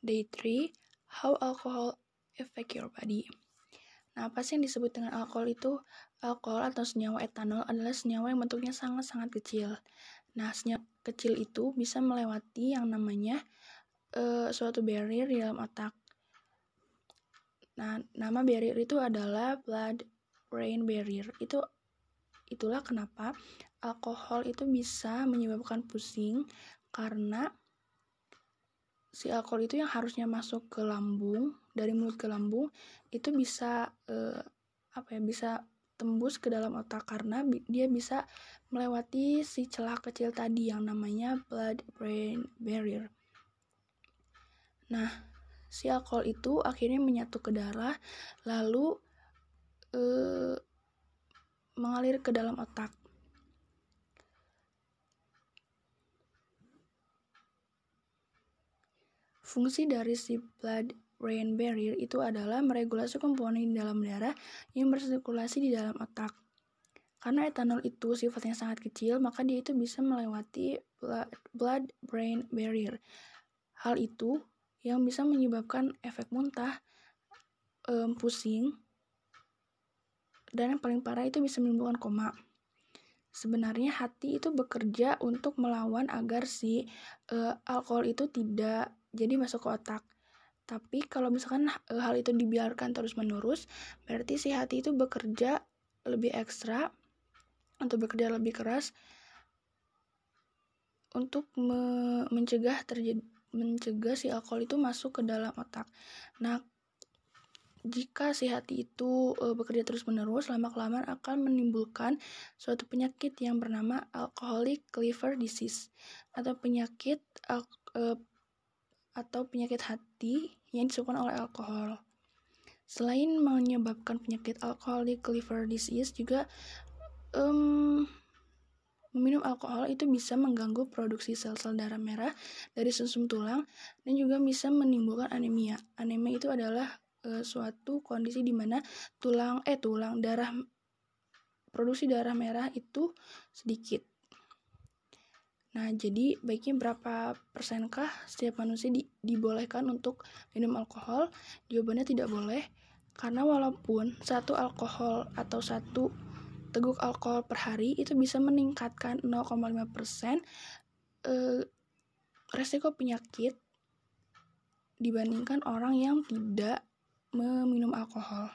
Day 3 How alcohol affect your body Nah, apa sih yang disebut dengan alkohol itu? Alkohol atau senyawa etanol adalah senyawa yang bentuknya sangat-sangat kecil. Nah, senyawa kecil itu bisa melewati yang namanya uh, suatu barrier di dalam otak. Nah, nama barrier itu adalah blood-brain barrier. Itu itulah kenapa alkohol itu bisa menyebabkan pusing karena si alkohol itu yang harusnya masuk ke lambung dari mulut ke lambung itu bisa uh, apa ya bisa tembus ke dalam otak karena bi dia bisa melewati si celah kecil tadi yang namanya blood brain barrier. Nah, si alkohol itu akhirnya menyatu ke darah lalu uh, mengalir ke dalam otak. Fungsi dari si blood brain barrier itu adalah meregulasi komponen di dalam darah yang bersirkulasi di dalam otak. Karena etanol itu sifatnya sangat kecil, maka dia itu bisa melewati blood brain barrier. Hal itu yang bisa menyebabkan efek muntah, um, pusing, dan yang paling parah itu bisa menimbulkan koma. Sebenarnya hati itu bekerja untuk melawan agar si uh, alkohol itu tidak jadi masuk ke otak. Tapi kalau misalkan hal itu dibiarkan terus-menerus, berarti si hati itu bekerja lebih ekstra untuk bekerja lebih keras untuk me mencegah terjadi mencegah si alkohol itu masuk ke dalam otak. Nah, jika si hati itu e, bekerja terus-menerus, lama-kelamaan akan menimbulkan suatu penyakit yang bernama alcoholic liver disease atau penyakit e, atau penyakit hati yang disebabkan oleh alkohol. Selain menyebabkan penyakit alcoholic liver disease juga um, meminum alkohol itu bisa mengganggu produksi sel-sel darah merah dari sumsum tulang dan juga bisa menimbulkan anemia. Anemia itu adalah uh, suatu kondisi di mana tulang eh tulang darah produksi darah merah itu sedikit. Nah, jadi baiknya berapa persenkah setiap manusia di, dibolehkan untuk minum alkohol? Jawabannya tidak boleh, karena walaupun satu alkohol atau satu teguk alkohol per hari itu bisa meningkatkan 0,5 persen eh, resiko penyakit dibandingkan orang yang tidak meminum alkohol.